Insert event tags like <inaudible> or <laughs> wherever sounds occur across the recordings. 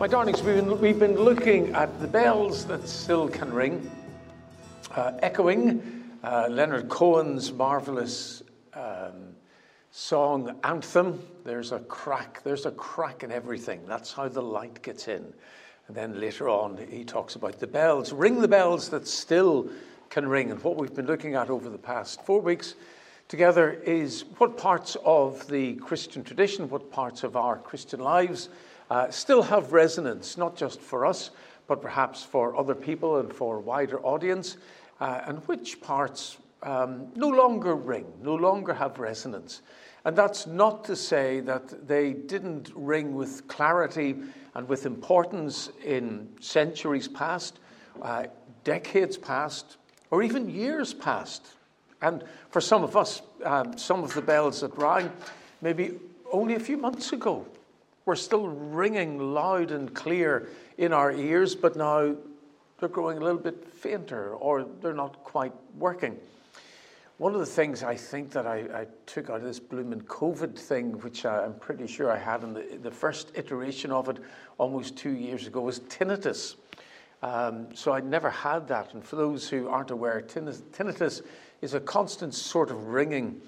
My darlings, we've been, we've been looking at the bells that still can ring, uh, echoing uh, Leonard Cohen's marvelous um, song Anthem. There's a crack, there's a crack in everything. That's how the light gets in. And then later on, he talks about the bells. Ring the bells that still can ring. And what we've been looking at over the past four weeks together is what parts of the Christian tradition, what parts of our Christian lives uh, still have resonance, not just for us, but perhaps for other people and for a wider audience, uh, and which parts um, no longer ring, no longer have resonance. And that's not to say that they didn't ring with clarity and with importance in centuries past, uh, decades past, or even years past. And for some of us, um, some of the bells that rang maybe only a few months ago were still ringing loud and clear in our ears, but now they're growing a little bit fainter or they're not quite working. One of the things I think that I, I took out of this blooming COVID thing, which I, am pretty sure I had in the, the, first iteration of it almost two years ago, was tinnitus. Um, so I never had that. And for those who aren't aware, tinnitus is a constant sort of ringing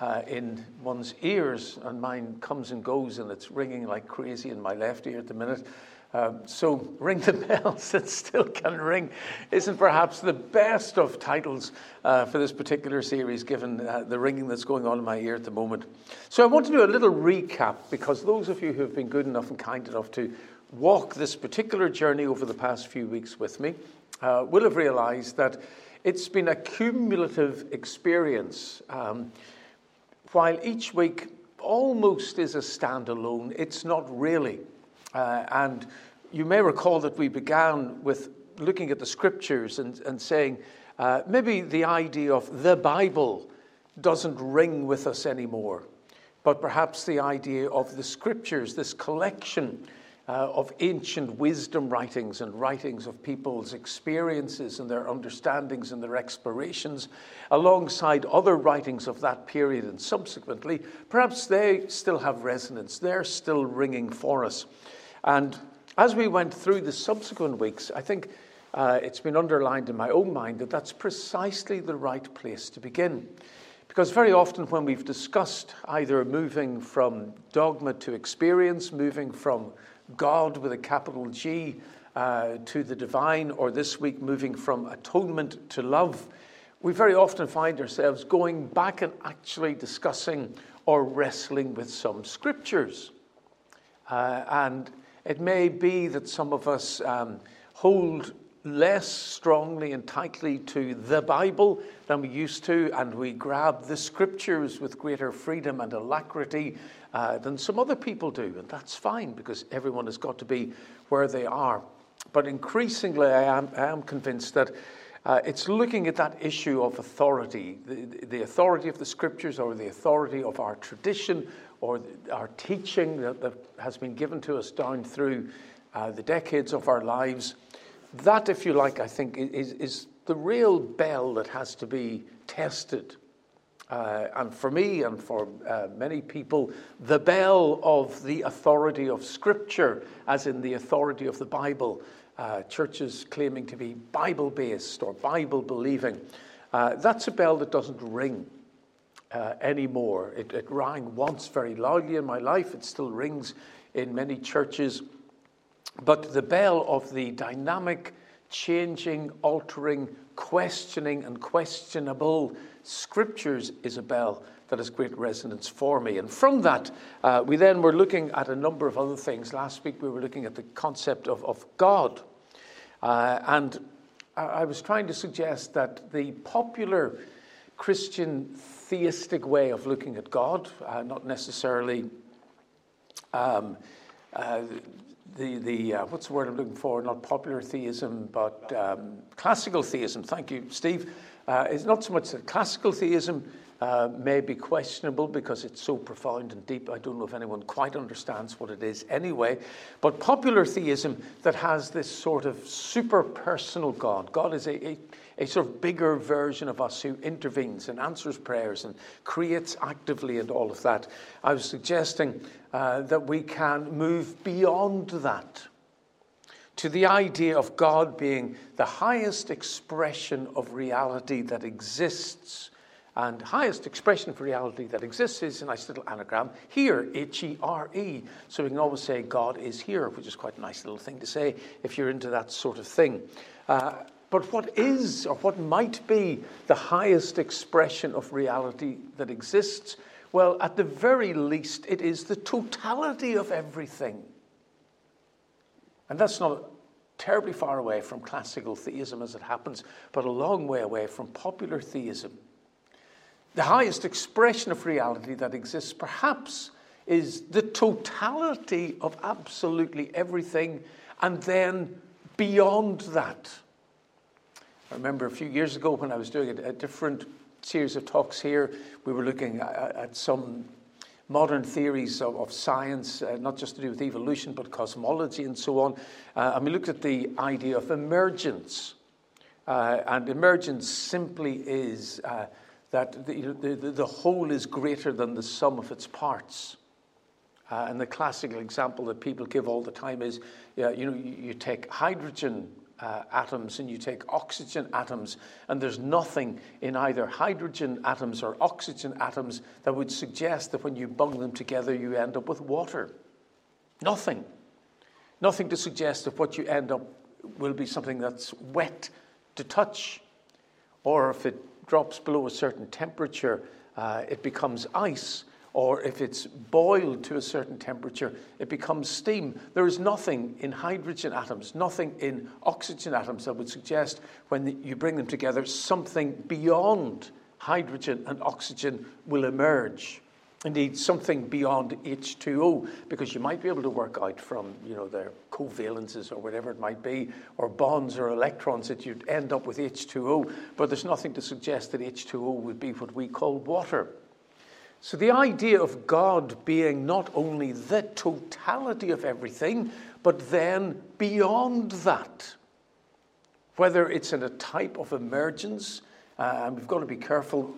uh, in one's ears, and mine comes and goes, and it's ringing like crazy in my left ear at the minute. Um, so, <laughs> Ring the Bells <laughs> That Still Can Ring isn't perhaps the best of titles uh, for this particular series, given uh, the ringing that's going on in my ear at the moment. So, I want to do a little recap because those of you who have been good enough and kind enough to walk this particular journey over the past few weeks with me uh, will have realized that it's been a cumulative experience. Um, while each week almost is a standalone, it's not really. Uh, and you may recall that we began with looking at the scriptures and, and saying uh, maybe the idea of the Bible doesn't ring with us anymore, but perhaps the idea of the scriptures, this collection uh, of ancient wisdom writings and writings of people's experiences and their understandings and their explorations, alongside other writings of that period and subsequently, perhaps they still have resonance. They're still ringing for us. And as we went through the subsequent weeks, I think uh, it's been underlined in my own mind that that's precisely the right place to begin. Because very often, when we've discussed either moving from dogma to experience, moving from God with a capital G uh, to the divine, or this week moving from atonement to love, we very often find ourselves going back and actually discussing or wrestling with some scriptures. Uh, and it may be that some of us um, hold less strongly and tightly to the Bible than we used to, and we grab the scriptures with greater freedom and alacrity uh, than some other people do. And that's fine because everyone has got to be where they are. But increasingly, I am, I am convinced that uh, it's looking at that issue of authority, the, the, authority of the scriptures or the authority of our tradition or our teaching that, that has been given to us down through uh, the decades of our lives. That, if you like, I think, is, is the real bell that has to be tested. Uh, and for me and for uh, many people, the bell of the authority of Scripture, as in the authority of the Bible, uh, churches claiming to be Bible based or Bible believing, uh, that's a bell that doesn't ring uh, anymore. It, it rang once very loudly in my life, it still rings in many churches. But the bell of the dynamic, changing, altering, questioning, and questionable scriptures is a bell that has great resonance for me. And from that, uh, we then were looking at a number of other things. Last week, we were looking at the concept of, of God. Uh, and I was trying to suggest that the popular Christian theistic way of looking at God, uh, not necessarily um, uh, the, the uh, what's the word I'm looking for? Not popular theism, but um, classical theism. Thank you, Steve. Uh, it's not so much that classical theism uh, may be questionable because it's so profound and deep. I don't know if anyone quite understands what it is anyway. But popular theism that has this sort of super personal God. God is a, a, a sort of bigger version of us who intervenes and answers prayers and creates actively and all of that. I was suggesting uh, that we can move beyond that to the idea of God being the highest expression of reality that exists. And highest expression of reality that exists is a nice little anagram here, H E R E. So we can always say God is here, which is quite a nice little thing to say if you're into that sort of thing. Uh, but what is, or what might be, the highest expression of reality that exists? Well, at the very least, it is the totality of everything. And that's not terribly far away from classical theism as it happens, but a long way away from popular theism. The highest expression of reality that exists, perhaps, is the totality of absolutely everything, and then beyond that. I remember a few years ago when I was doing a, a different series of talks here, we were looking at, at some modern theories of, of science, uh, not just to do with evolution, but cosmology and so on. Uh, and we looked at the idea of emergence. Uh, and emergence simply is uh, that the, the, the, whole is greater than the sum of its parts. Uh, and the classical example that people give all the time is you know, you, you take hydrogen uh, atoms and you take oxygen atoms, and there's nothing in either hydrogen atoms or oxygen atoms that would suggest that when you bung them together, you end up with water. Nothing. Nothing to suggest that what you end up will be something that's wet to touch, or if it drops below a certain temperature, uh, it becomes ice or if it's boiled to a certain temperature, it becomes steam. There is nothing in hydrogen atoms, nothing in oxygen atoms that would suggest when you bring them together, something beyond hydrogen and oxygen will emerge. Indeed, something beyond H2O, because you might be able to work out from, you know, their covalences or whatever it might be, or bonds or electrons that you'd end up with H2O, but there's nothing to suggest that H2O would be what we call water. So, the idea of God being not only the totality of everything, but then beyond that, whether it's in a type of emergence, uh, and we've got to be careful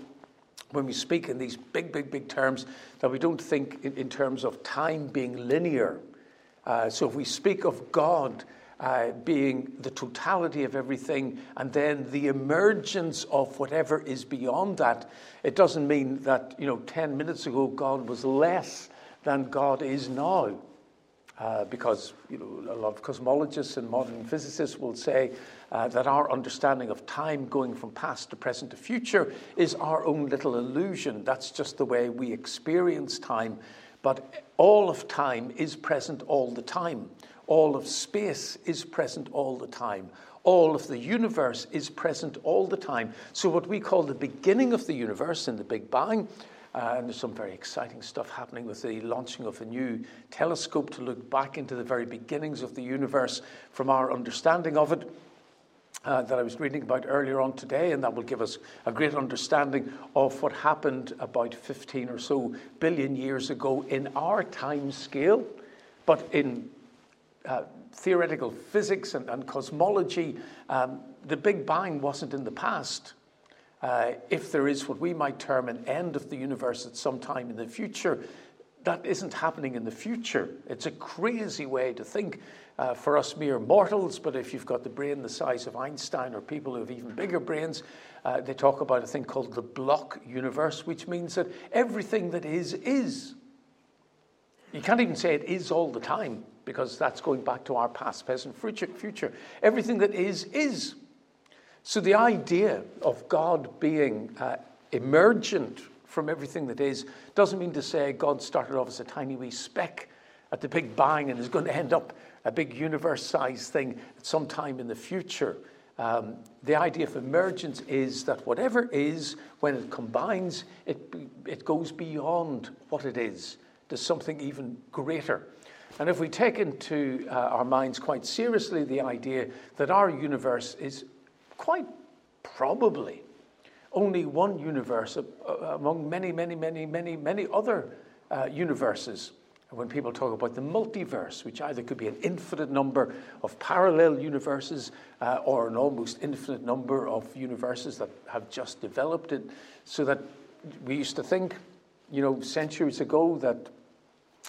when we speak in these big, big, big terms that we don't think in, in terms of time being linear. Uh, so, if we speak of God, uh, being the totality of everything, and then the emergence of whatever is beyond that. It doesn't mean that, you know, 10 minutes ago God was less than God is now. Uh, because you know, a lot of cosmologists and modern physicists will say uh, that our understanding of time going from past to present to future is our own little illusion. That's just the way we experience time. But all of time is present all the time. All of space is present all the time. All of the universe is present all the time. So, what we call the beginning of the universe in the Big Bang, uh, and there's some very exciting stuff happening with the launching of a new telescope to look back into the very beginnings of the universe from our understanding of it. Uh, that I was reading about earlier on today, and that will give us a great understanding of what happened about 15 or so billion years ago in our time scale. But in uh, theoretical physics and, and cosmology, um, the Big Bang wasn't in the past. Uh, if there is what we might term an end of the universe at some time in the future, that isn't happening in the future. It's a crazy way to think uh, for us mere mortals, but if you've got the brain the size of Einstein or people who have even bigger brains, uh, they talk about a thing called the block universe, which means that everything that is, is. You can't even say it is all the time because that's going back to our past, present, future. Everything that is, is. So the idea of God being uh, emergent from everything that is doesn't mean to say God started off as a tiny wee speck at the Big Bang and is going to end up a big universe sized thing at some time in the future. Um, the idea of emergence is that whatever is, when it combines, it, it goes beyond what it is to something even greater. And if we take into uh, our minds quite seriously the idea that our universe is quite probably only one universe among many, many, many, many, many other uh, universes. When people talk about the multiverse, which either could be an infinite number of parallel universes uh, or an almost infinite number of universes that have just developed it, so that we used to think, you know, centuries ago that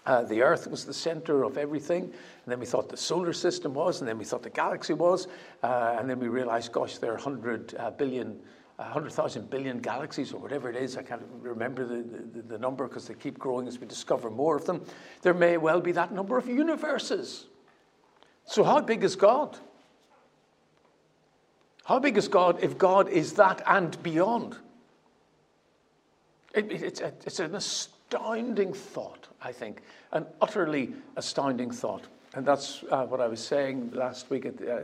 Uh, the Earth was the center of everything, and then we thought the solar system was, and then we thought the galaxy was, uh, and then we realized, gosh, there are 100 uh, billion 100,000 billion galaxies or whatever it is. I can't remember the, the, the number because they keep growing as we discover more of them. There may well be that number of universes. So, how big is God? How big is God if God is that and beyond? It, it, it's, a, it's an astounding thought, I think, an utterly astounding thought. And that's uh, what I was saying last week at the, uh,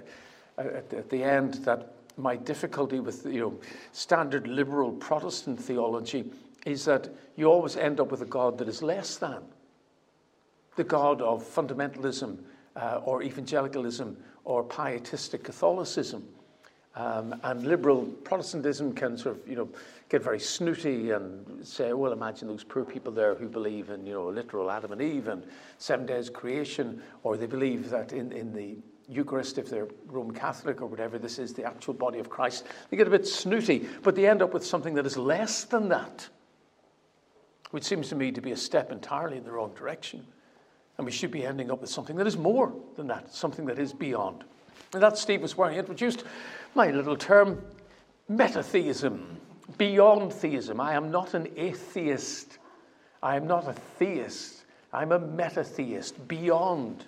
at, at the end that my difficulty with you know standard liberal Protestant theology is that you always end up with a God that is less than the God of fundamentalism uh, or evangelicalism or pietistic Catholicism. Um, and liberal Protestantism can sort of, you know, get very snooty and say, well, imagine those poor people there who believe in, you know, literal Adam and Eve and seven days creation, or they believe that in, in the Eucharist, if they're Roman Catholic or whatever, this is the actual body of Christ. They get a bit snooty, but they end up with something that is less than that, which seems to me to be a step entirely in the wrong direction. And we should be ending up with something that is more than that, something that is beyond. And that Steve was where he introduced my little term, metatheism, beyond theism. I am not an atheist. I am not a theist. I'm a metatheist, beyond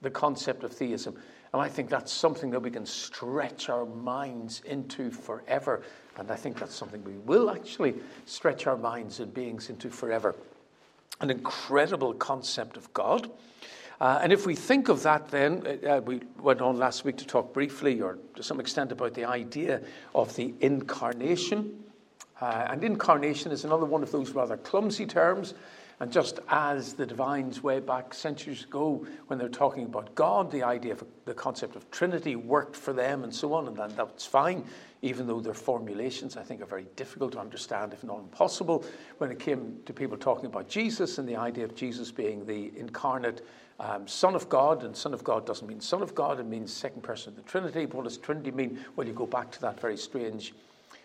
the concept of theism. And I think that's something that we can stretch our minds into forever. And I think that's something we will actually stretch our minds and beings into forever. An incredible concept of God. Uh, and if we think of that, then uh, uh, we went on last week to talk briefly or to some extent about the idea of the incarnation. Uh, and incarnation is another one of those rather clumsy terms and just as the divines way back centuries ago, when they're talking about God, the idea of the concept of Trinity worked for them and so on, and that, that's fine, even though their formulations, I think, are very difficult to understand, if not impossible, when it came to people talking about Jesus and the idea of Jesus being the incarnate um, Son of God, and Son of God doesn't mean Son of God, it means second person of the Trinity. What does Trinity mean? Well, you go back to that very strange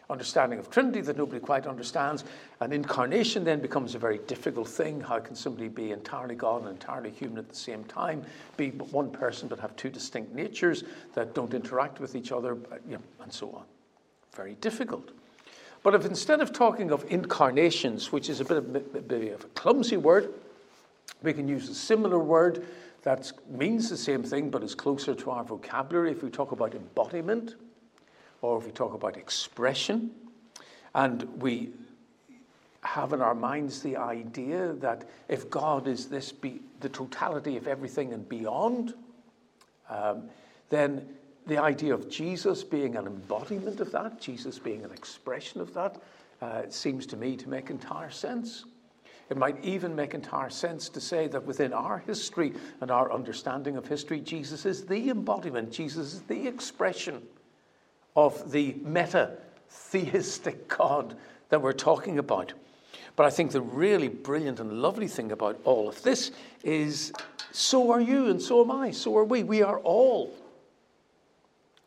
understanding of Trinity that nobody quite understands. And incarnation then becomes a very difficult thing. How can somebody be entirely God and entirely human at the same time, be one person but have two distinct natures that don't interact with each other, you know, and so on? Very difficult. But if instead of talking of incarnations, which is a bit of, a bit of a clumsy word, we can use a similar word that means the same thing but is closer to our vocabulary if we talk about embodiment or if we talk about expression, and we have in our minds the idea that if God is this be the totality of everything and beyond, um, then the idea of Jesus being an embodiment of that, Jesus being an expression of that, uh, seems to me to make entire sense. It might even make entire sense to say that within our history and our understanding of history, Jesus is the embodiment, Jesus is the expression of the meta theistic God that we're talking about. But I think the really brilliant and lovely thing about all of this is so are you and so am I, so are we. We are all.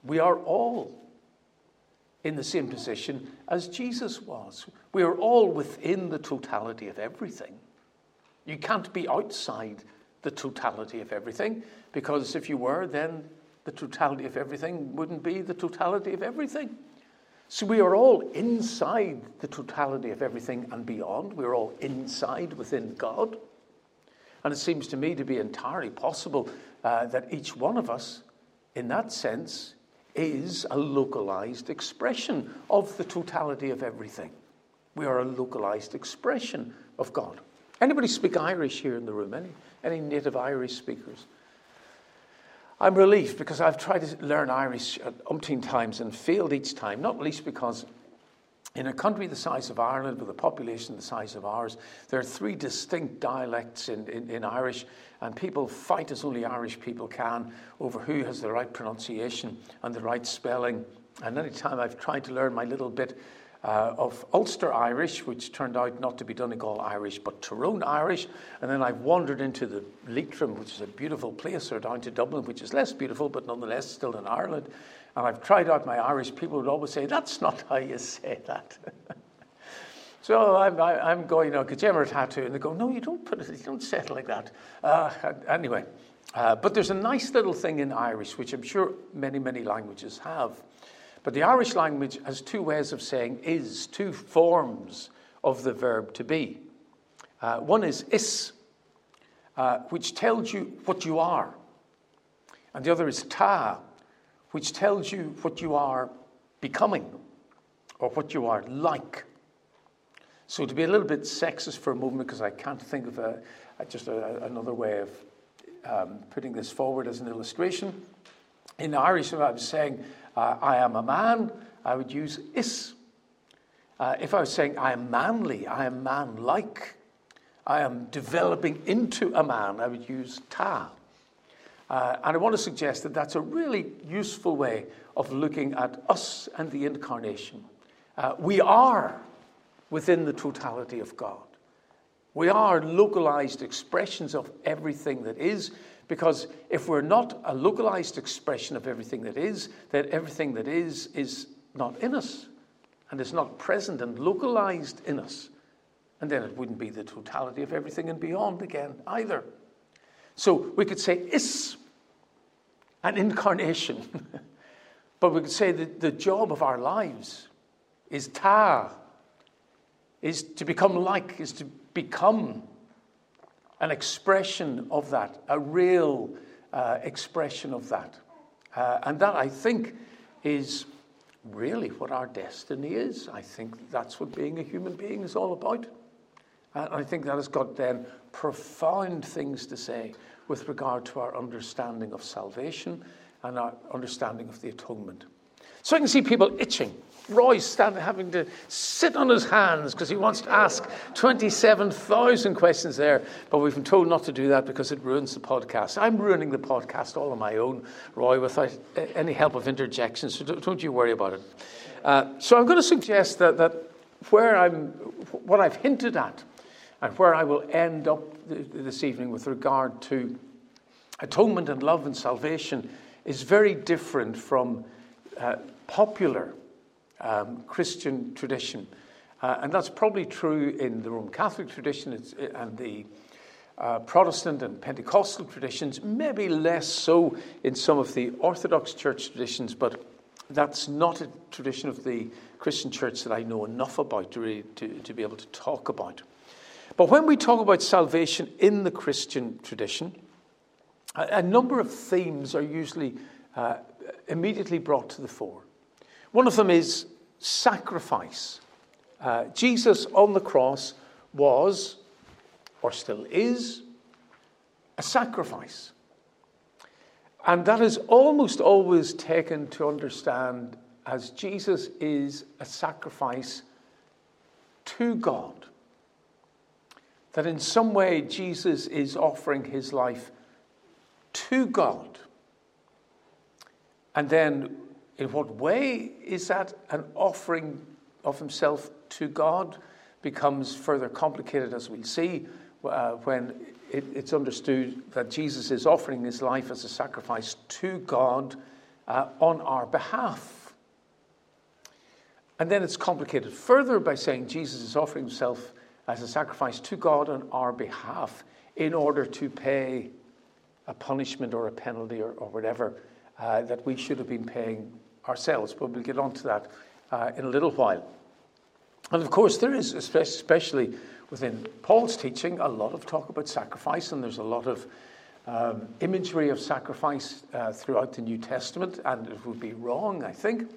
We are all in the same position as Jesus was. We are all within the totality of everything. You can't be outside the totality of everything because if you were, then the totality of everything wouldn't be the totality of everything. So we are all inside the totality of everything and beyond. We're all inside within God. And it seems to me to be entirely possible uh, that each one of us, in that sense, is a localized expression of the totality of everything. We are a localized expression of God. Anybody speak Irish here in the room? Any, any native Irish speakers? I'm relieved because I've tried to learn Irish umpteen times and failed each time, not least because in a country the size of Ireland, with a population the size of ours, there are three distinct dialects in, in, in, Irish, and people fight as only Irish people can over who has the right pronunciation and the right spelling. And any time I've tried to learn my little bit uh, of Ulster Irish, which turned out not to be Donegal Irish, but Tyrone Irish. And then I've wandered into the Leitrim, which is a beautiful place, or down to Dublin, which is less beautiful, but nonetheless still in Ireland. And I've tried out my Irish. People would always say, That's not how you say that. <laughs> So I'm, I, am going, you know, a tattoo, and they go, no, you don't put it, you don't say it like that. Uh, anyway, uh, but there's a nice little thing in Irish, which I'm sure many, many languages have. But the Irish language has two ways of saying is, two forms of the verb to be. Uh, one is is, uh, which tells you what you are, and the other is ta, which tells you what you are becoming or what you are like. So, to be a little bit sexist for a moment, because I can't think of a, a just a, another way of um, putting this forward as an illustration. In Irish, if I was saying, uh, I am a man, I would use is. Uh, if I was saying, I am manly, I am man like, I am developing into a man, I would use ta. Uh, and I want to suggest that that's a really useful way of looking at us and the incarnation. Uh, we are within the totality of God. We are localized expressions of everything that is, because if we're not a localized expression of everything that is, then everything that is is not in us and is not present and localized in us. And then it wouldn't be the totality of everything and beyond again either. So we could say is an incarnation. <laughs> but we could say that the job of our lives is ta, is to become like, is to become an expression of that, a real uh, expression of that. Uh, and that, I think, is really what our destiny is. I think that's what being a human being is all about. And I think that has got then profound things to say with regard to our understanding of salvation and our understanding of the atonement. So I can see people itching. Roy's standing, having to sit on his hands because he wants to ask 27,000 questions there, but we've been told not to do that because it ruins the podcast. I'm ruining the podcast all on my own, Roy, without any help of interjections, so don't you worry about it. Uh, so I'm going to suggest that, that where I'm, what I've hinted at and where I will end up this evening with regard to atonement and love and salvation is very different from uh, popular um, Christian tradition. Uh, and that's probably true in the Roman Catholic tradition and the uh, Protestant and Pentecostal traditions, maybe less so in some of the Orthodox church traditions, but that's not a tradition of the Christian church that I know enough about to, really, to, to be able to talk about. But when we talk about salvation in the Christian tradition, a, a number of themes are usually uh, immediately brought to the fore. One of them is sacrifice. Uh, Jesus on the cross was, or still is, a sacrifice. And that is almost always taken to understand as Jesus is a sacrifice to God. That in some way Jesus is offering his life to God. And then in what way is that an offering of himself to God? Becomes further complicated, as we'll see, uh, when it, it's understood that Jesus is offering his life as a sacrifice to God uh, on our behalf. And then it's complicated further by saying Jesus is offering himself as a sacrifice to God on our behalf in order to pay a punishment or a penalty or, or whatever uh, that we should have been paying ourselves, but we'll get on to that uh, in a little while. And of course, there is, especially within Paul's teaching, a lot of talk about sacrifice, and there's a lot of um, imagery of sacrifice uh, throughout the New Testament, and it would be wrong, I think,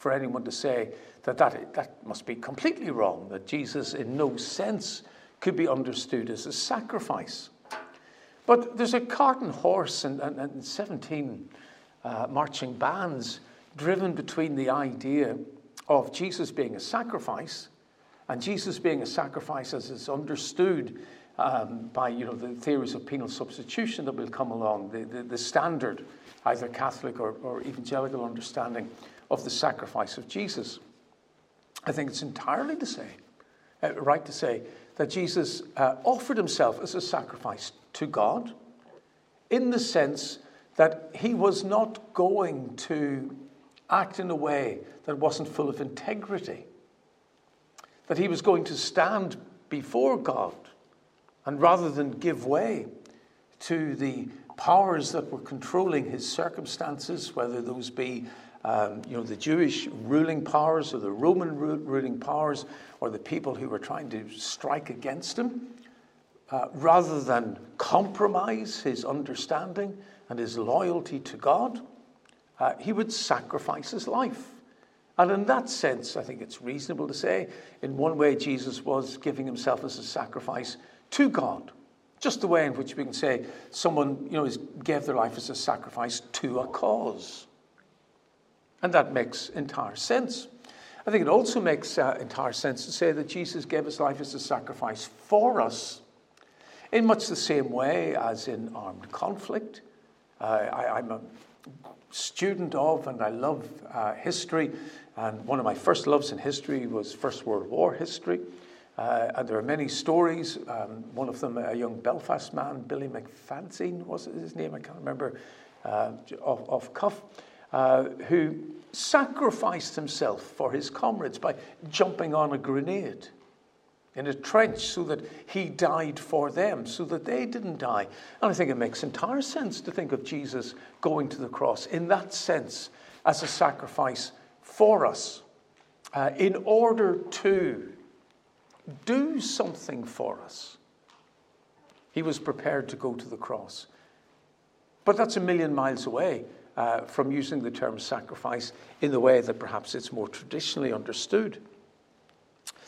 for anyone to say that, that that must be completely wrong, that Jesus in no sense could be understood as a sacrifice. But there's a cart and horse and, and, and 17 uh, marching bands driven between the idea of Jesus being a sacrifice and Jesus being a sacrifice as is understood um, by you know, the theories of penal substitution that will come along, the, the, the standard, either Catholic or, or evangelical understanding of the sacrifice of Jesus. I think it's entirely to say, uh, right to say, that Jesus uh, offered himself as a sacrifice to God in the sense that he was not going to act in a way that wasn't full of integrity. that he was going to stand before God. And rather than give way to the powers that were controlling his circumstances, whether those be um, you know, the Jewish ruling powers or the Roman ru- ruling powers or the people who were trying to strike against him, uh, rather than compromise his understanding and his loyalty to God, uh, he would sacrifice his life. And in that sense, I think it's reasonable to say, in one way, Jesus was giving himself as a sacrifice to God. Just the way in which we can say someone you know, gave their life as a sacrifice to a cause. And that makes entire sense. I think it also makes uh, entire sense to say that Jesus gave his life as a sacrifice for us in much the same way as in armed conflict. Uh, I, am a student of and I love uh, history, and one of my first loves in history was First World War history. Uh, and there are many stories. Um, one of them, a young Belfast man, Billy McFadzean, was his name? I can't remember uh, off, off cuff, uh, who sacrificed himself for his comrades by jumping on a grenade in a trench so that he died for them, so that they didn't die. And I think it makes entire sense to think of Jesus going to the cross in that sense as a sacrifice for us uh, in order to do something for us. He was prepared to go to the cross. But that's a million miles away uh, from using the term sacrifice in the way that perhaps it's more traditionally understood.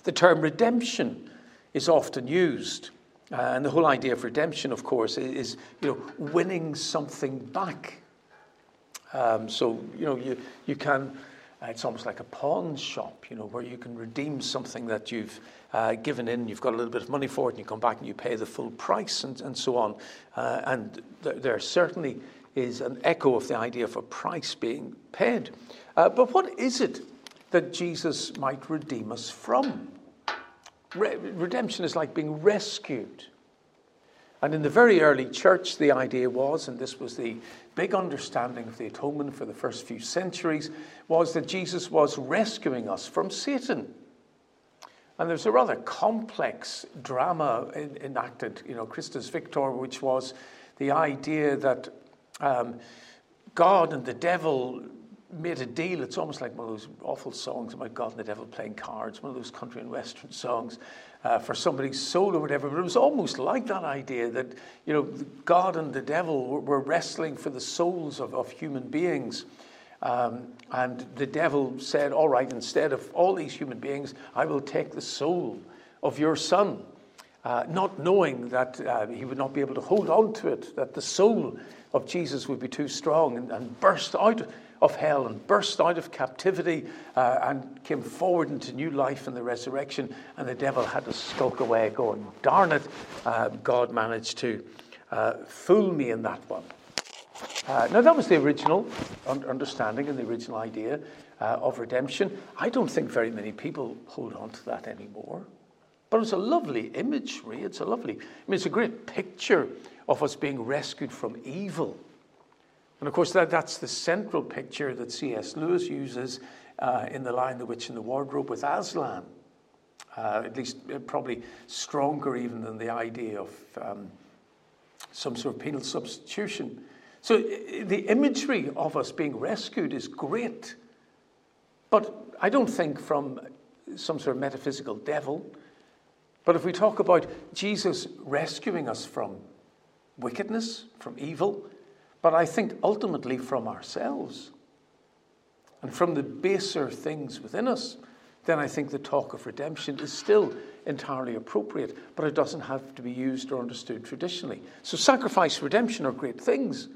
The term redemption is often used. Uh, and the whole idea of redemption, of course, is, you know, winning something back. Um, so, you know, you, you can, uh, it's almost like a pawn shop, you know, where you can redeem something that you've uh, given in, you've got a little bit of money for it, and you come back and you pay the full price, and, and so on. Uh, and th- there certainly is an echo of the idea of a price being paid. Uh, but what is it that Jesus might redeem us from. Re- redemption is like being rescued. And in the very early church, the idea was, and this was the big understanding of the atonement for the first few centuries, was that Jesus was rescuing us from Satan. And there's a rather complex drama in, enacted, you know, Christus Victor, which was the idea that um, God and the devil made a deal. It's almost like one of those awful songs about God and the devil playing cards, one of those country and western songs uh, for somebody's soul or whatever. But it was almost like that idea that, you know, God and the devil were, were wrestling for the souls of, of human beings. Um, and the devil said, All right, instead of all these human beings, I will take the soul of your son. Uh, not knowing that uh, he would not be able to hold on to it, that the soul of Jesus would be too strong and, and burst out of hell and burst out of captivity uh, and came forward into new life in the resurrection. And the devil had to skulk away, going, Darn it, uh, God managed to uh, fool me in that one. Uh, now, that was the original understanding and the original idea uh, of redemption. I don't think very many people hold on to that anymore. But it's a lovely imagery. It's a lovely, I mean, it's a great picture of us being rescued from evil. And of course, that, that's the central picture that C.S. Lewis uses uh, in The Lion, the Witch, and the Wardrobe with Aslan. Uh, at least uh, probably stronger even than the idea of um, some sort of penal substitution. So the imagery of us being rescued is great, but I don't think from some sort of metaphysical devil. But if we talk about Jesus rescuing us from wickedness, from evil, but I think ultimately from ourselves and from the baser things within us, then I think the talk of redemption is still entirely appropriate, but it doesn't have to be used or understood traditionally. So, sacrifice, redemption are great things,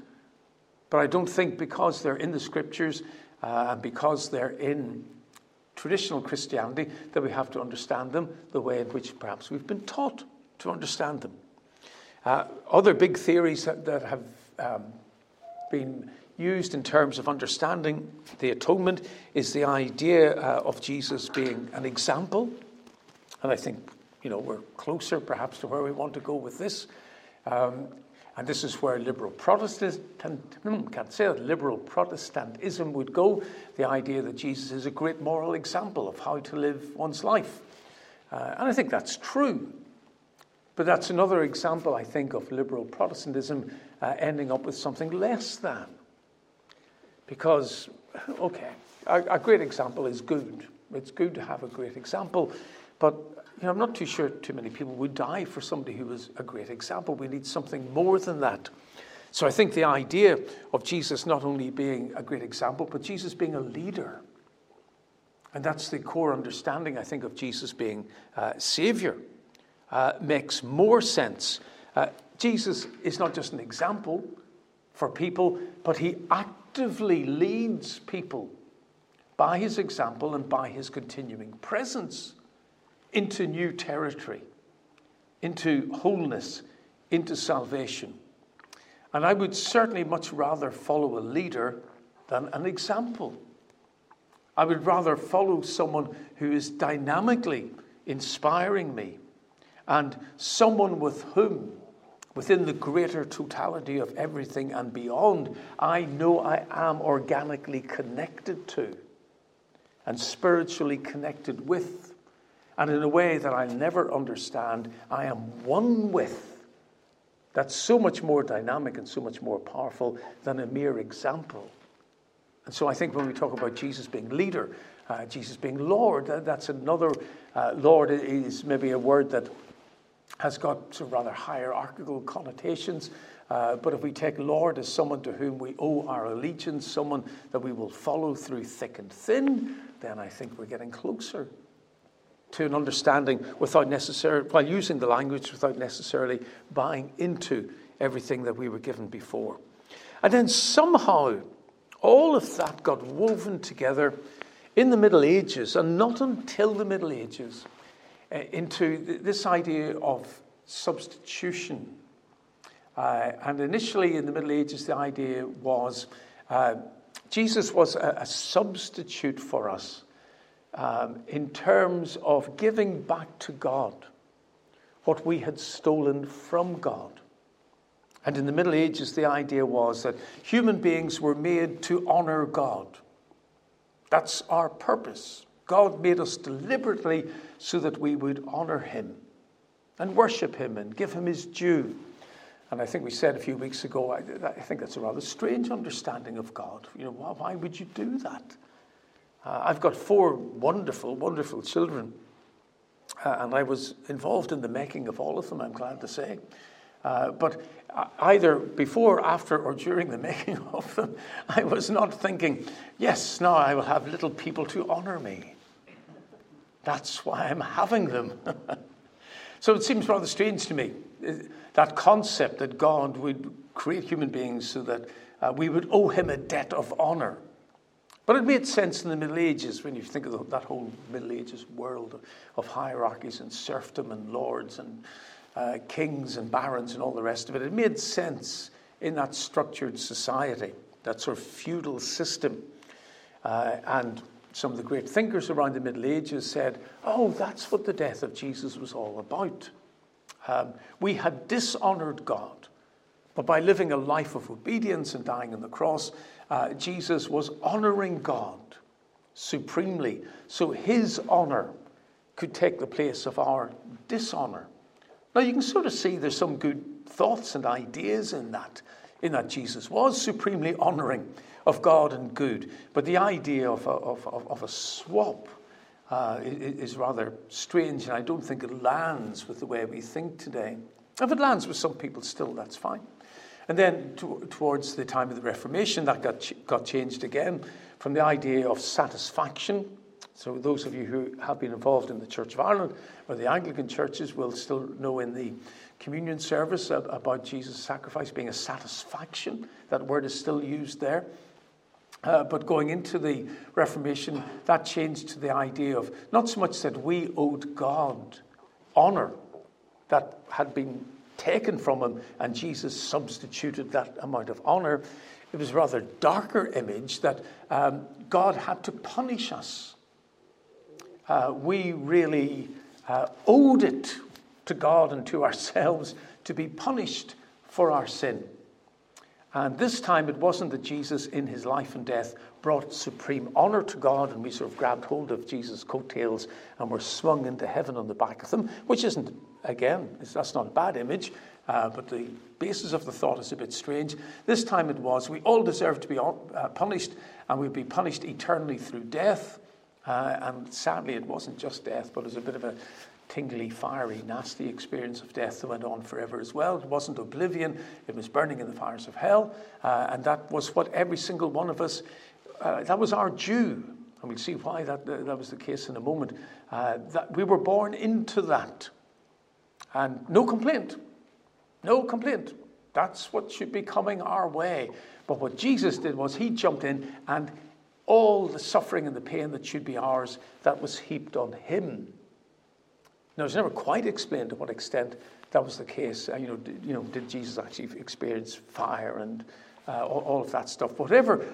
but I don't think because they're in the scriptures uh, and because they're in traditional Christianity that we have to understand them the way in which perhaps we've been taught to understand them. Uh, other big theories that, that have um, been used in terms of understanding the atonement is the idea uh, of Jesus being an example. And I think, you know, we're closer perhaps to where we want to go with this. Um, and this is where liberal Protestant, hmm, can't say that, liberal Protestantism would go, the idea that Jesus is a great moral example of how to live one's life. Uh, and I think that's true. But that's another example, I think, of liberal Protestantism uh, ending up with something less than. Because, okay, a, a, great example is good. It's good to have a great example, but you know, I'm not too sure too many people would die for somebody who was a great example. We need something more than that. So I think the idea of Jesus not only being a great example, but Jesus being a leader. And that's the core understanding, I think, of Jesus being uh, Savior uh, makes more sense. Uh, Jesus is not just an example for people, but he actively leads people by his example and by his continuing presence into new territory, into wholeness, into salvation. And I would certainly much rather follow a leader than an example. I would rather follow someone who is dynamically inspiring me and someone with whom, within the greater totality of everything and beyond, I know I am organically connected to and spiritually connected with. And in a way that I'll never understand, I am one with. That's so much more dynamic and so much more powerful than a mere example. And so I think when we talk about Jesus being leader, uh, Jesus being Lord, that, that's another. Uh, Lord is maybe a word that has got some rather hierarchical connotations. Uh, but if we take Lord as someone to whom we owe our allegiance, someone that we will follow through thick and thin, then I think we're getting closer to an understanding without necessarily, while using the language without necessarily buying into everything that we were given before. And then somehow all of that got woven together in the Middle Ages, and not until the Middle Ages uh, into this idea of substitution. Uh, and initially in the Middle Ages, the idea was uh, Jesus was a, a, substitute for us um, in terms of giving back to God what we had stolen from God. And in the Middle Ages, the idea was that human beings were made to honor God. That's our purpose. God made us deliberately so that we would honor him and worship him and give him his due. And I think we said a few weeks ago, I, I think that's a rather strange understanding of God. You know, why, why would you do that? Uh, I've got four wonderful, wonderful children, uh, and I was involved in the making of all of them, I'm glad to say. Uh, but either before, after, or during the <laughs> making of them, I was not thinking, yes, now I will have little people to honor me. That's why I'm having them. <laughs> so it seems rather strange to me uh, that concept that God would create human beings so that uh, we would owe him a debt of honor. But it made sense in the Middle Ages when you think of that whole Middle Ages world of, of hierarchies and serfdom and lords and uh, kings and barons and all the rest of it. It made sense in that structured society, that sort of feudal system. Uh, and some of the great thinkers around the Middle Ages said, oh, that's what the death of Jesus was all about. Um, we had dishonored God, but by living a life of obedience and dying on the cross, uh, Jesus was honoring God supremely. So his honor could take the place of our dishonor. Now, you can sort of see there's some good thoughts and ideas in that, in that Jesus was supremely honoring of God and good. But the idea of a, of, of a swap uh, is rather strange, and I don't think it lands with the way we think today. If it lands with some people still, that's fine. And then to, towards the time of the Reformation, that got, ch- got changed again from the idea of satisfaction. So, those of you who have been involved in the Church of Ireland or the Anglican churches will still know in the communion service about Jesus' sacrifice being a satisfaction. That word is still used there. Uh, but going into the Reformation, that changed to the idea of not so much that we owed God honor that had been taken from him and Jesus substituted that amount of honor. It was a rather darker image that um, God had to punish us. Uh, we really uh, owed it to God and to <laughs> ourselves to be punished for our sin. And this time it wasn't that Jesus, in his life and death, brought supreme honor to God and we sort of grabbed hold of Jesus' coattails and were swung into heaven on the back of them, which isn't, again, that's not a bad image, uh, but the basis of the thought is a bit strange. This time it was we all deserve to be uh, punished and we'd be punished eternally through death. Uh, and sadly, it wasn't just death, but it was a bit of a tingly, fiery, nasty experience of death that went on forever as well. It wasn't oblivion, it was burning in the fires of hell. Uh, and that was what every single one of us, uh, that was our due. And we'll see why that, that was the case in a moment. Uh, that we were born into that. And no complaint. No complaint. That's what should be coming our way. But what Jesus did was he jumped in and all the suffering and the pain that should be ours, that was heaped on him. Now, it's never quite explained to what extent that was the case. Uh, you, know, did, you know, did Jesus actually experience fire and uh, all, all, of that stuff? Whatever,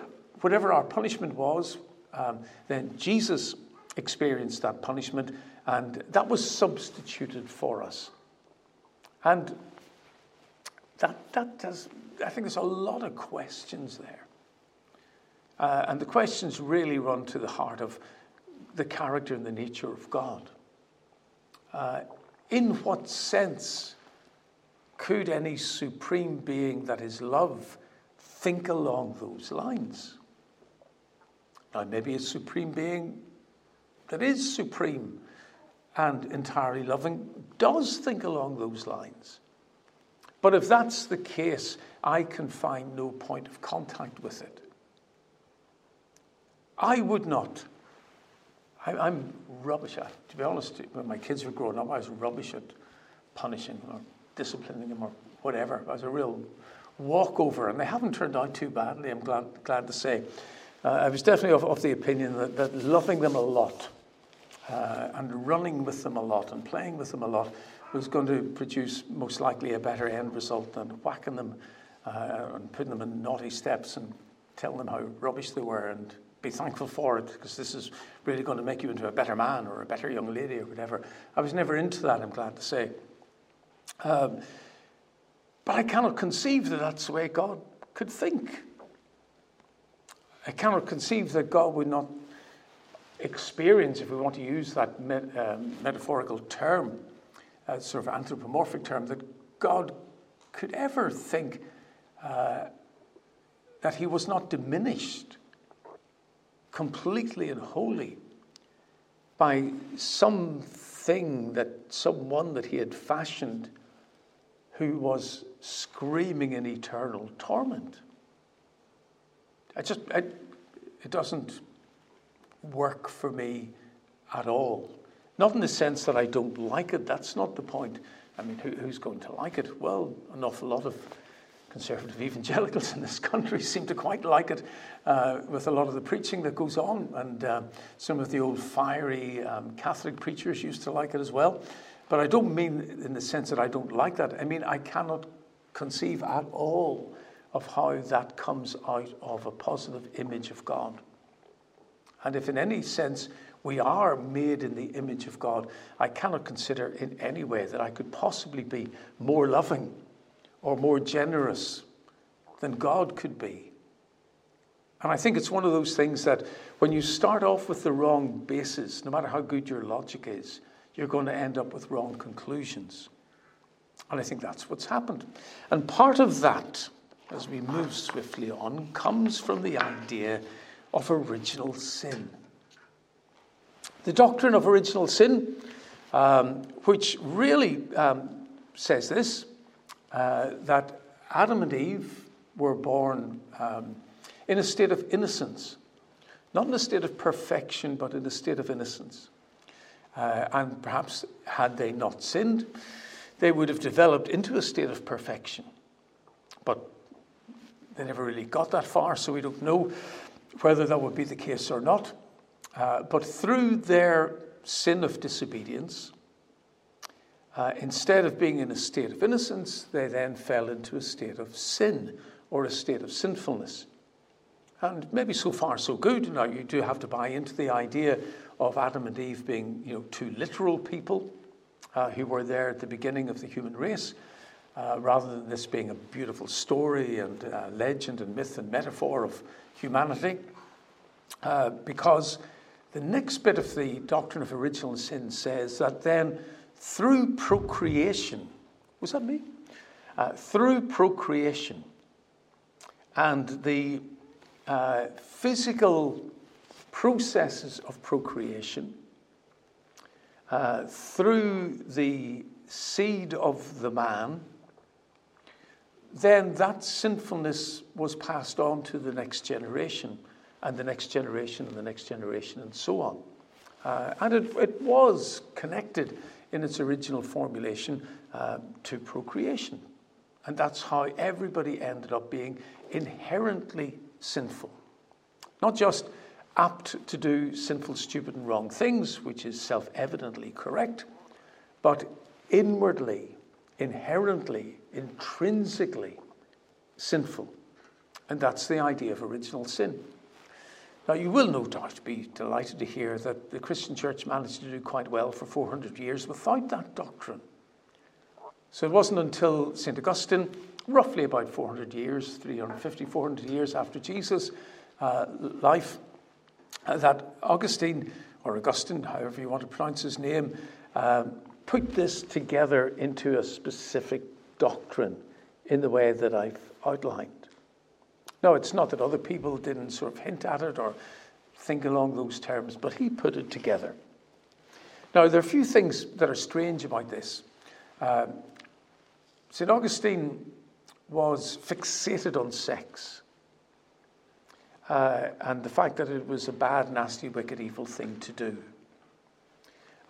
whatever our punishment was, um, then Jesus experienced that punishment, and that was substituted for us. And that, that does, I think there's a lot of questions there. Uh, and the questions really run to the heart of the character and the nature of God. Uh, in what sense could any supreme being that is love think along those lines? Now, maybe a supreme being that is supreme and entirely loving does think along those lines. But if that's the case, I can find no point of contact with it. I would not I, am rubbish at, to be honest, when my kids were growing up, I was rubbish at punishing or disciplining them or whatever. I was a real walkover, and they haven't turned out too badly, I'm glad, glad to say. Uh, I was definitely of, of the opinion that, that, loving them a lot uh, and running with them a lot and playing with them a lot was going to produce most likely a better end result than whacking them uh, and putting them in naughty steps and telling them how rubbish they were and be thankful for it because this is really going to make you into a better man or a better young lady or whatever. I was never into that, I'm glad to say. Um, but I cannot conceive that that's the way God could think. I cannot conceive that God would not experience, if we want to use that met, um, metaphorical term, a sort of anthropomorphic term, that God could ever think uh, that he was not diminished completely and wholly by something that someone that he had fashioned who was screaming in eternal torment. I just, I, it doesn't work for me at all. Not in the sense that I don't like it, that's not the point. I mean, who, who's going to like it? Well, an awful lot of conservative evangelicals in this <laughs> country seem to quite like it uh, with a lot of the preaching that goes on. And uh, some of the old fiery um, Catholic preachers used to like it as well. But I don't mean in the sense that I don't like that. I mean, I cannot conceive at all of how that comes out of a positive image of God. And if in any sense we are made in the image of God, I cannot consider in any way that I could possibly be more loving or more generous than God could be. And I think it's one of those things that when you start off with the wrong basis, no matter how good your logic is, you're going to end up with wrong conclusions. And I think that's what's happened. And part of that, as we move swiftly on, comes from the idea of original sin. The doctrine of original sin, um, which really um, says this uh, that Adam and Eve were born um, in a state of innocence, not in a state of perfection, but in a state of innocence. Uh, and perhaps had they not sinned, they would have developed into a state of perfection. But they never really got that far, so we don't know whether that would be the case or not. Uh, but through their sin of disobedience, uh, instead of being in a state of innocence, they then fell into a state of sin or a state of sinfulness. And maybe so far so good. Now you do have to buy into the idea of Adam and Eve being, you know, two literal people uh, who were there at the beginning of the human race. Uh, rather than this being a beautiful story and uh, legend and myth and metaphor of humanity. Uh, because the next bit of the doctrine of original sin says that then through procreation, was that me? Uh, through procreation and the uh, physical processes of procreation, through the seed of the man, then that sinfulness was passed on to the next generation, and the next generation, and the next generation, and so on. Uh, and it, it, was connected in its original formulation uh, to procreation. And that's how everybody ended up being inherently sinful. Not just apt to do sinful, stupid, and wrong things, which is self evidently correct, but inwardly, inherently, intrinsically sinful. And that's the idea of original sin. Now, you will no doubt be delighted to hear that the Christian church managed to do quite well for 400 years without that doctrine. So it wasn't until St. Augustine, roughly about 400 years, 350, 400 years after Jesus' uh, life, uh, that Augustine, or Augustine, however you want to pronounce his name, um, put this together into a specific doctrine in the way that I've outlined. No, it's not that other people didn't sort of hint at it or think along those terms, but he put it together. Now, there are a few things that are strange about this. Um, St. Augustine was fixated on sex uh, and the fact that it was a bad, nasty, wicked, evil thing to do.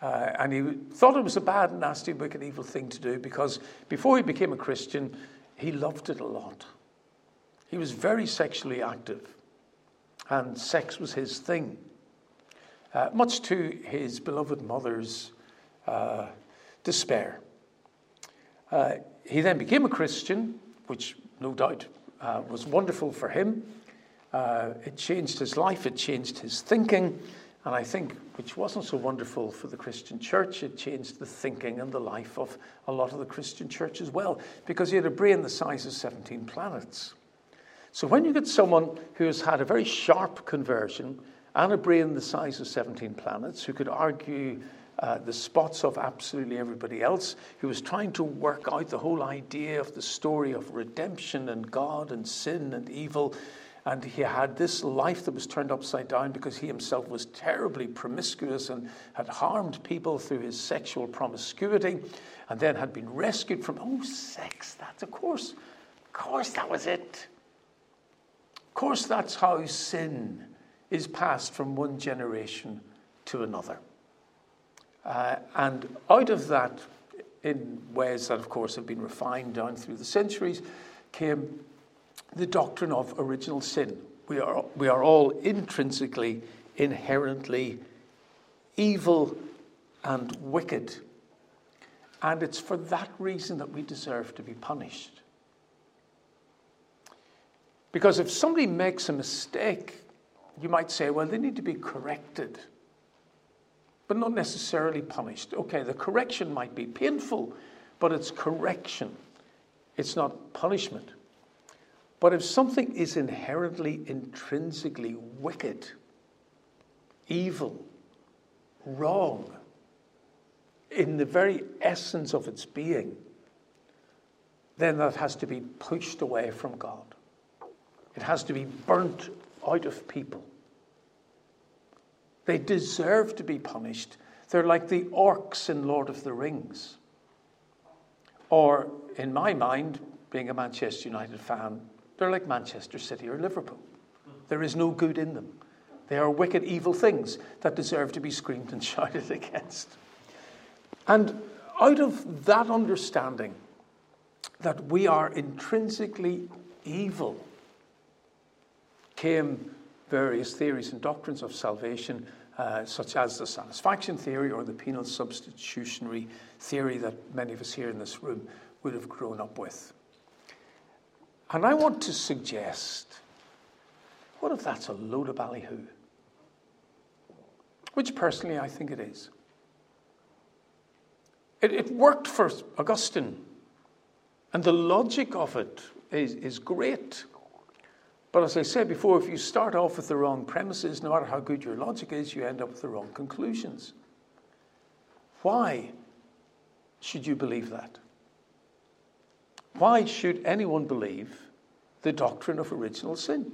Uh, and he thought it was a bad, nasty, wicked, evil thing to do because before he became a Christian, he loved it a lot. He was very sexually active, and sex was his thing. Uh, much to his beloved mother's uh, despair. Uh, he then became a Christian, which no doubt uh, was wonderful for him. Uh, it changed his life, it changed his thinking, and I think, which wasn't so wonderful for the Christian church, it changed the thinking and the life of a lot of the Christian church as well, because he had a brain the size of 17 planets. So when you get someone who has had a very sharp conversion and a brain the size of 17 planets, who could argue uh, the spots of absolutely everybody else, who was trying to work out the whole idea of the story of redemption and God and sin and evil, and he had this life that was turned upside down because he himself was terribly promiscuous and had harmed people through his sexual promiscuity, and then had been rescued from, oh, sex, that's of course, of course, that was it. Of course, that's how sin is passed from one generation to another. Uh, and out of that, in ways that, of course, have been refined down through the centuries, came the doctrine of original sin. We are, we are all intrinsically, inherently evil and wicked. And it's for that reason that we deserve to be punished. Because if somebody makes a mistake, you might say, well, they need to be corrected, but not necessarily punished. Okay, the correction might be painful, but it's correction, it's not punishment. But if something is inherently, intrinsically wicked, evil, wrong, in the very essence of its being, then that has to be pushed away from God. It has to be burnt out of people. They deserve to be punished. They're like the orcs in Lord of the Rings. Or, in my mind, being a Manchester United fan, they're like Manchester City or Liverpool. There is no good in them. They are wicked, evil things that deserve to be screamed and <laughs> shouted against. And out of that understanding that we are intrinsically evil came various theories and doctrines of salvation, uh, such as the satisfaction theory or the penal substitutionary theory that many of us here in this room would have grown up with. And I want to suggest what if that's a load of ballyhoo? Which personally I think it is. It, it worked for Augustine And the logic of it is, is great. But as I said before, if you start off with the wrong premises, no matter how good your logic is, you end up with the wrong conclusions. Why should you believe that? Why should anyone believe the doctrine of original sin?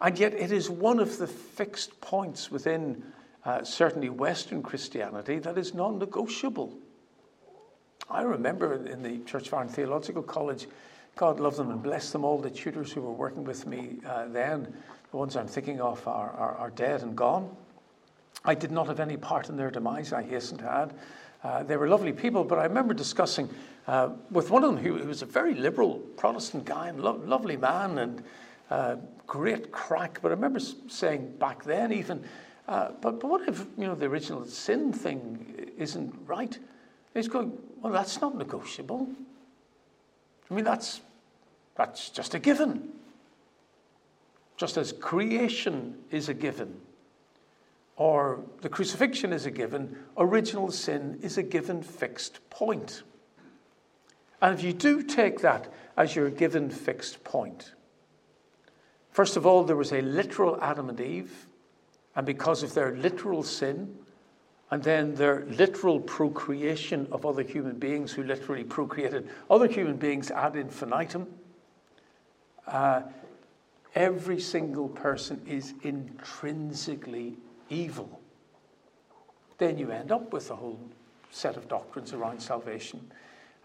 And yet, it is one of the fixed points within uh, certainly Western Christianity that is non negotiable. I remember in the Church of Farm Theological College, God love them and bless them, all the tutors who were working with me uh, then, the ones I'm thinking of are, are, are, dead and gone. I did not have any part in their demise, I hasten to add. Uh, they were lovely people, but I remember discussing uh, with one of them who, who, was a very liberal Protestant guy and lo- lovely man and uh, great crack. But I remember saying back then, even, uh, but, but what if you know the original sin thing isn't right? He's going, well, that's not negotiable. I mean, that's, that's just a given. Just as creation is a given, or the crucifixion is a given, original sin is a given fixed point. And if you do take that as your given fixed point, first of all, there was a literal Adam and Eve, and because of their literal sin, and then their literal procreation of other human beings who literally procreated other human beings ad infinitum. Uh, every single person is intrinsically evil. Then you end up with a whole set of doctrines around salvation.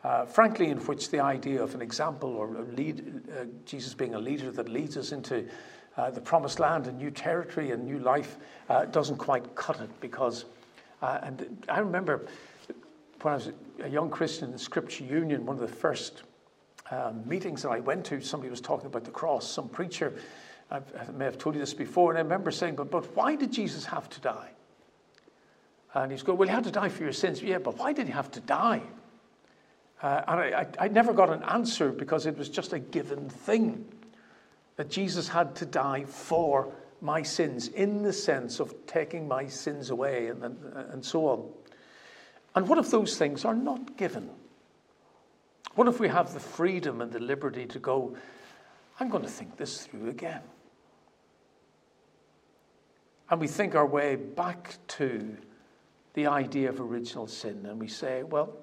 Uh, frankly, in which the idea of an example or lead, uh, Jesus being a leader that leads us into uh, the promised land and new territory and new life uh, doesn't quite cut it because uh, and I remember when I was a young Christian in Scripture Union, one of the first um, meetings that I went to, somebody was talking about the cross. Some preacher, I've, i may have told you this before, and I remember saying, but, but why did Jesus have to die? And he's going, well, he had to die for your sins. Yeah, but why did he have to die? Uh, and I, I, I never got an answer because it was just a given thing that Jesus had to die for my sins in the sense of taking my sins away and, and, and so on. And what if those things are not given? What if we have the freedom and the liberty to go, I'm going to think this through again? And we think our way back to the idea of original sin and we say, well,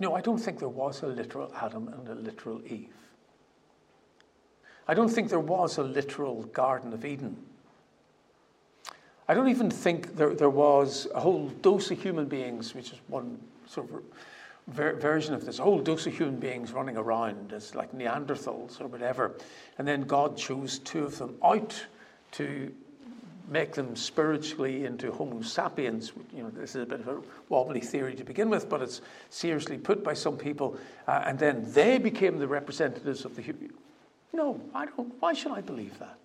no, I don't think there was a literal Adam and a literal Eve. I don't think there was a literal Garden of Eden. I don't even think there, there was a whole dose of human beings, which is one sort of ver- version of this, a whole dose of human beings running around as like Neanderthals or whatever. And then God chose two of them out to make them spiritually into Homo sapiens. You know, this is a bit of a wobbly theory to begin with, but it's seriously put by some people. Uh, and then they became the representatives of the human. no, I don't. Why should I believe that?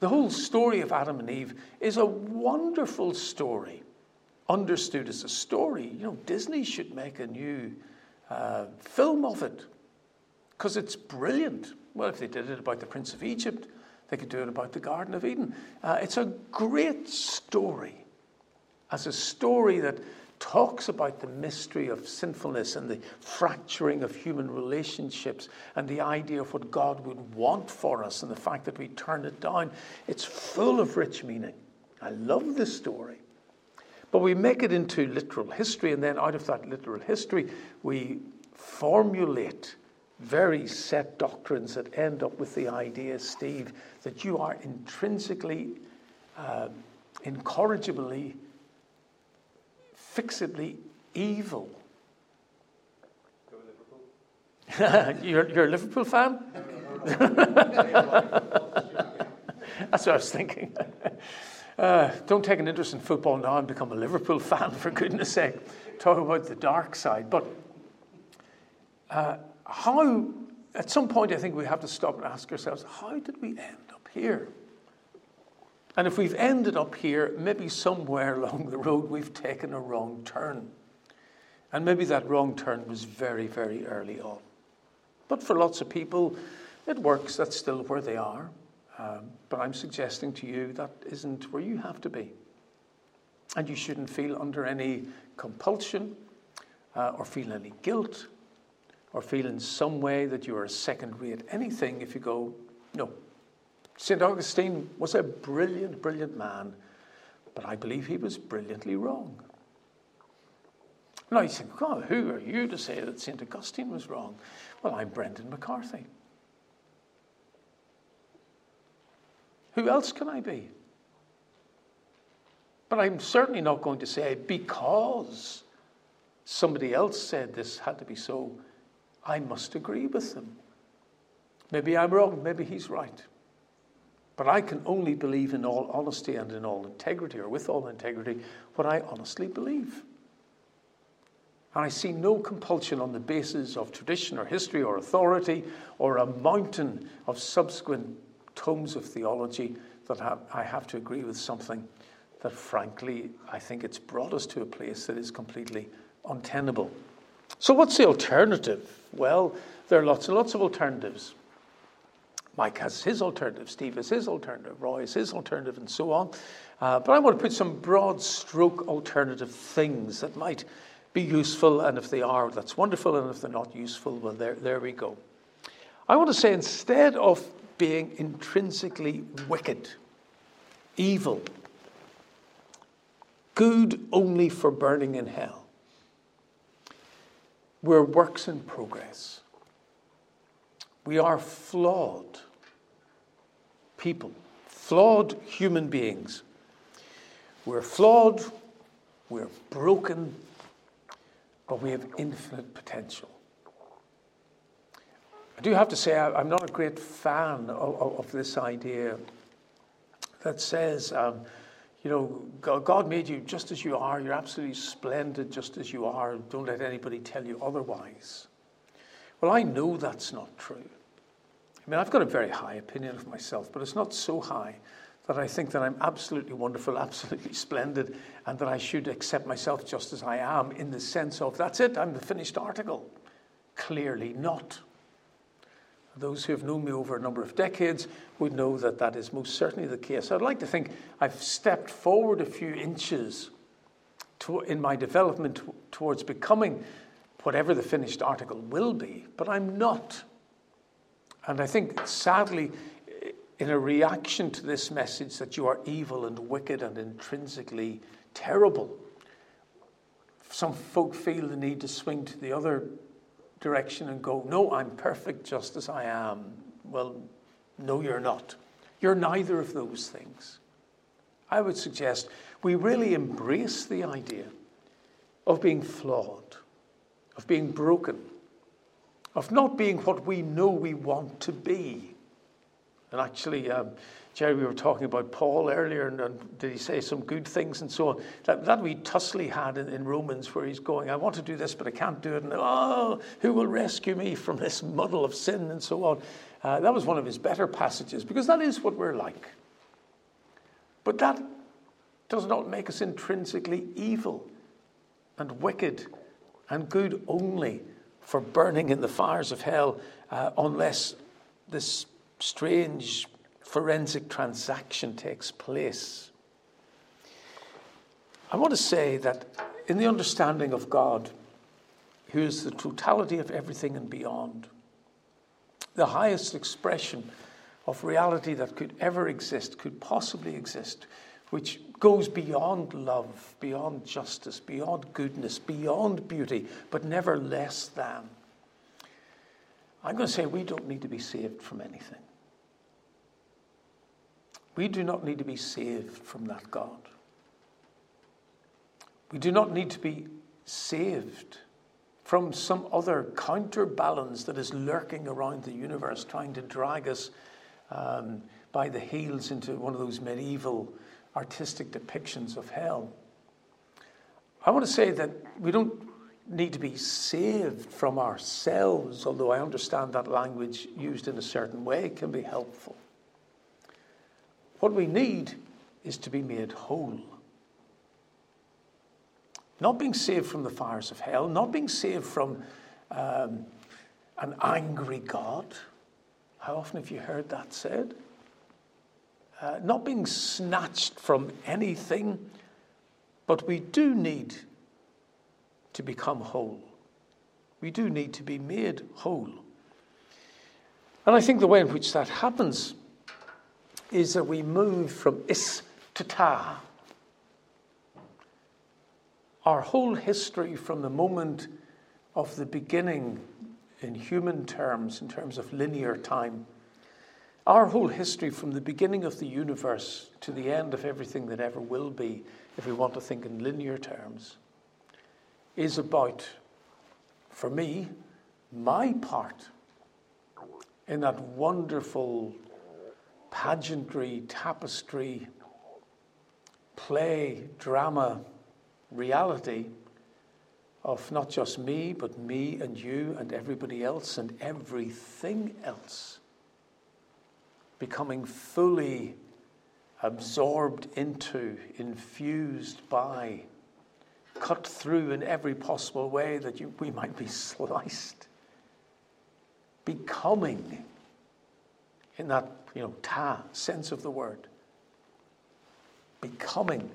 The whole story of Adam and Eve is a wonderful story, understood as a story. You know, Disney should make a new uh, film of it because it's brilliant. Well, if they did it about the Prince of Egypt, they could do it about the Garden of Eden. Uh, it's a great story, as a story that talks about the mystery of sinfulness and the fracturing of human relationships and the idea of what God would want for us and the fact that we turn it down. It's full of rich meaning. I love this story. But we make it into literal history, and then out of that literal history, we formulate very set doctrines that end up with the idea, Steve, that you are intrinsically, uh, incorrigibly fixedly evil. <laughs> you're, you're a Liverpool fan? <laughs> That's what I was thinking. <laughs> Uh, don't take an interest in football now and become a Liverpool fan, for goodness sake. Talk about the dark side. But uh, how, at some point, I think we have to stop and ask ourselves how did we end up here? And if we've ended up here, maybe somewhere along the road we've taken a wrong turn. And maybe that wrong turn was very, very early on. But for lots of people, it works. That's still where they are. Um, but I'm suggesting to you that isn't where you have to be. And you shouldn't feel under any compulsion. uh, or feel any guilt or feel in some way that you are second rate anything if you go, no. St. Augustine was a brilliant, brilliant man, but I believe he was brilliantly wrong. Now you think, God, who are you to say that St. Augustine was wrong? Well, I'm Brendan McCarthy. Who else can I be? But I'm certainly not going to say because somebody else said this had to be so, I must agree with them. Maybe I'm wrong, maybe he's right. But I can only believe in all honesty and in all integrity, or with all integrity, what I honestly believe. And I see no compulsion on the basis of tradition or history or authority or a mountain of subsequent tomes of theology that I have to agree with something that, frankly, I think it's brought us to a place that is completely untenable. So, what's the alternative? Well, there are lots and lots of alternatives. Mike has his alternative, Steve has his alternative, Roy has his alternative, and so on. Uh, but I want to put some broad stroke alternative things that might be useful, and if they are, that's wonderful, and if they're not useful, well, there, there we go. I want to say instead of being intrinsically wicked, evil, good only for burning in hell, we're works in progress. We are flawed people, flawed human beings. We're flawed, we're broken, but we have infinite potential. I do have to say, I'm not a great fan of, of this idea that says, um, you know, God made you just as you are. You're absolutely splendid just as you are. Don't let anybody tell you otherwise. Well, I know that's not true. I mean, I've got a very high opinion of myself, but it's not so high that I think that I'm absolutely wonderful, <laughs> absolutely splendid, and that I should accept myself just as I am in the sense of that's it, I'm the finished article. Clearly not. Those who have known me over a number of decades would know that that is most certainly the case. I'd like to think I've stepped forward a few inches to, in my development towards becoming whatever the finished article will be, but I'm not. And I think, sadly, in a reaction to this message that you are evil and wicked and intrinsically terrible, some folk feel the need to swing to the other direction and go, No, I'm perfect just as I am. Well, no, you're not. You're neither of those things. I would suggest we really embrace the idea of being flawed, of being broken, of not being what we know we want to be. And actually, um, Jerry, we were talking about Paul earlier, and, and, did he say some good things and so on? That, that we tussle had in, in, Romans, where he's going, I want to do this, but I can't do it. And oh, who will rescue me from this muddle of sin and so on? Uh, that was one of his better passages, because that is what we're like. But that does not make us intrinsically evil and wicked and good only for burning in the fires of hell, uh, unless this strange forensic transaction takes place. I want to say that in the understanding of God, who is the totality of everything and beyond, the highest expression of reality that could ever exist, could possibly exist, which goes beyond love, beyond justice, beyond goodness, beyond beauty, but never less than. I'm going to say we don't need to be saved from anything. We do not need to be saved from that God. We do not need to be saved from some other counterbalance that is lurking around the universe, trying to drag us um, by the heels into one of those medieval artistic depictions of hell. I want to say that we don't need to be saved from ourselves, although I understand that language used in a certain way can be helpful. What we need is to be made whole. Not being saved from the fires of hell, not being saved from um, an angry God. How often have you heard that said? Uh, not being snatched from anything, but we do need to become whole. We do need to be made whole. And I think the way in which that happens is that we move from is to ta. Our whole history from the moment of the beginning in human terms, in terms of linear time, our whole history from the beginning of the universe to the end of everything that ever will be, if we want to think in linear terms, is about, for me, my part in that wonderful pageantry, tapestry, play, drama, reality of not just me, but me and you and everybody else and everything else becoming fully absorbed into, infused by, cut through in every possible way that you, we might be <laughs> sliced. Becoming, in that you know ta sense of the word, becoming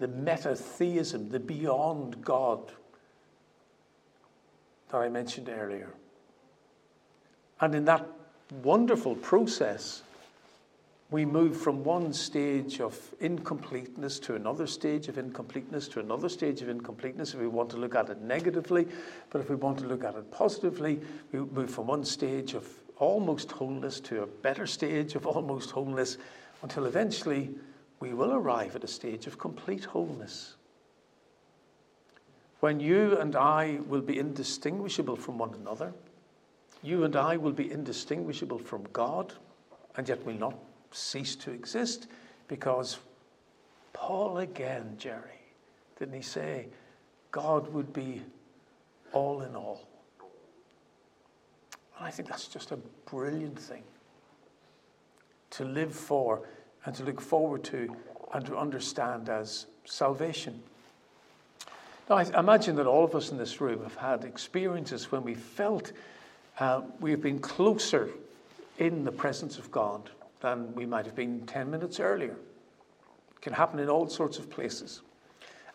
the metatheism, the beyond God that I mentioned earlier. And in that wonderful process, we move from one stage of incompleteness to another stage of incompleteness to another stage of incompleteness if we want to look at it negatively. But if we want to look at it positively, we move from one stage of almost wholeness to a better stage of <laughs> almost wholeness until eventually we will arrive at a stage of complete wholeness. When you and I will be indistinguishable from one another, you and I will be indistinguishable from God, and yet will not cease to exist because Paul again, Jerry, didn't he say God would be all in all? And I think that's just a brilliant thing to live for and to look forward to and to understand as salvation. Now, I imagine that all of us in this room have had experiences when we felt uh, we've been closer in the presence of God than we might have been 10 minutes earlier. It can happen in all sorts of places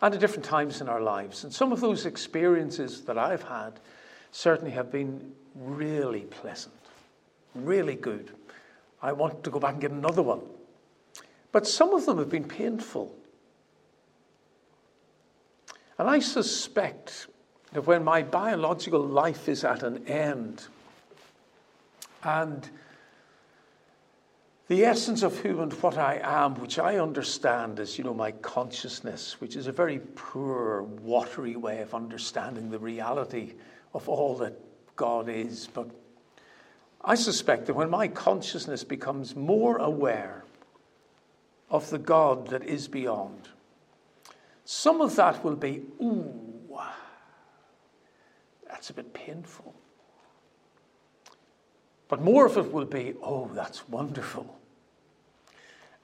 and at different times in our lives. And some of those experiences that I've had certainly have been really pleasant, really good. I want to go back and get another one. But some of them have been painful. And I suspect that when my biological life is at an end and the essence of who and what I am, which I understand as, you know, my consciousness, which is a very poor, watery way of understanding the reality of all that God is. But I suspect that when my consciousness becomes more aware of the God that is beyond. Some of that will be, ooh, that's a bit painful. But more of it will be, oh, that's wonderful.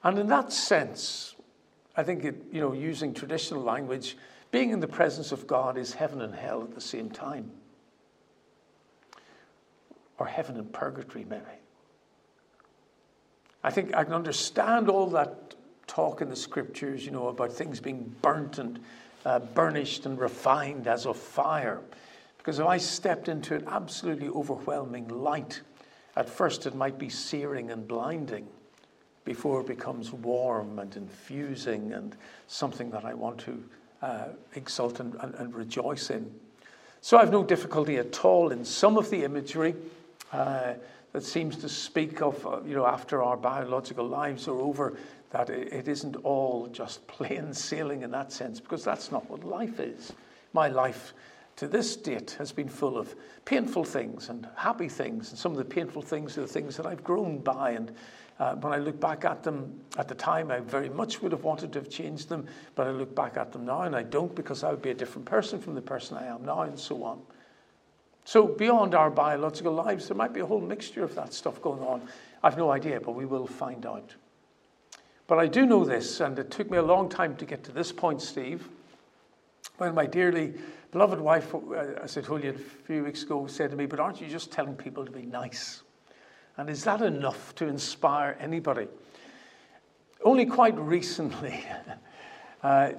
And in that sense, I think it, you know, using traditional language, being in the presence of God is heaven and hell at the same time. Or heaven and purgatory, maybe. I think I can understand all that talk in the scriptures, you know, about things being burnt and uh, burnished and refined as of fire. Because if I stepped into an absolutely overwhelming light, at first it might be searing and blinding before it becomes warm and infusing and something that I want to uh, exult and, and, and, rejoice in. So I've no difficulty at all in some of the imagery. Uh, that seems to speak of, uh, you know, after our biological lives are over, that it isn't all just <laughs> plain sailing in that sense, because that's not what life is. My life to this date has been full of painful things and happy things, and some of the painful things are the things that I've grown by. And uh, when I look back at them at the time, I very much would have wanted to have changed them, but I look back at them now and I don't because I would be a different person from the person I am now, and so on. So, beyond our biological lives, there might be a whole mixture of that stuff going on. I've no idea, but we will find out. But I do know this, and it took me a long time to get to this point, Steve, when my dearly beloved wife, uh, as I told you a few weeks ago, said to me, But aren't you just telling people to be nice? And is that enough to inspire anybody? Only quite recently, <laughs> uh,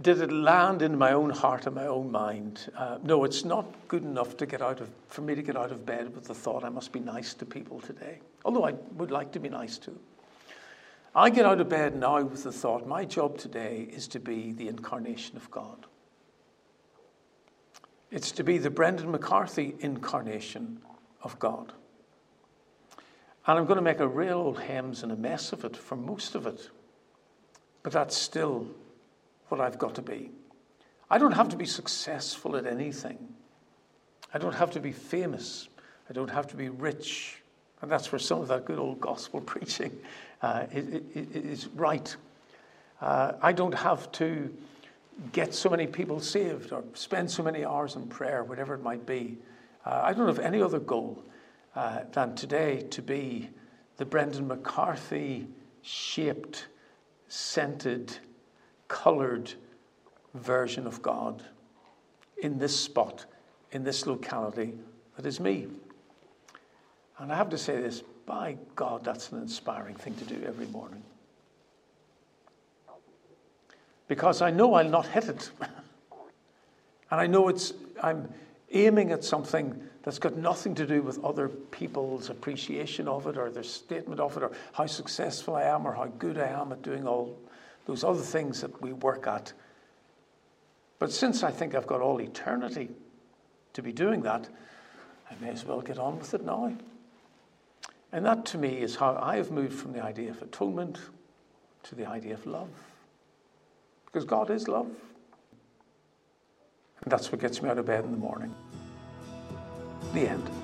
did it land in my own heart and my own mind? Uh, no, it's not good enough to get out of, for me to get out of bed with the thought I must be nice to people today, although I would like to be nice to. I get out of bed now with the thought my job today is to be the incarnation of God. It's to be the Brendan McCarthy incarnation of God. And I'm going to make a real old hems and a mess of it for most of it. But that's still what I've got to be. I don't have to be successful at anything. I don't have to be famous. I don't have to be rich. And that's where some of that good old gospel <laughs> preaching uh, is right. Uh, I don't have to get so many people saved or spend so many hours in prayer, whatever it might be. Uh, I don't have any other goal uh, than today to be the Brendan McCarthy shaped, scented, coloured version of God in this spot, in this locality that is me. And I have to say this by God, that's an inspiring thing to do every morning. Because I know I'll not hit it. <laughs> and I know it's, I'm aiming at something that's got nothing to do with other people's appreciation of it or their statement of it or how successful I am or how good I am at doing all those other things that we work at. But since I think I've got all eternity to be doing that, I may as well get on with it now. And that to me is how I have moved from the idea of atonement to the idea of love. Because God is love. And that's what gets me out of bed in the morning. The end.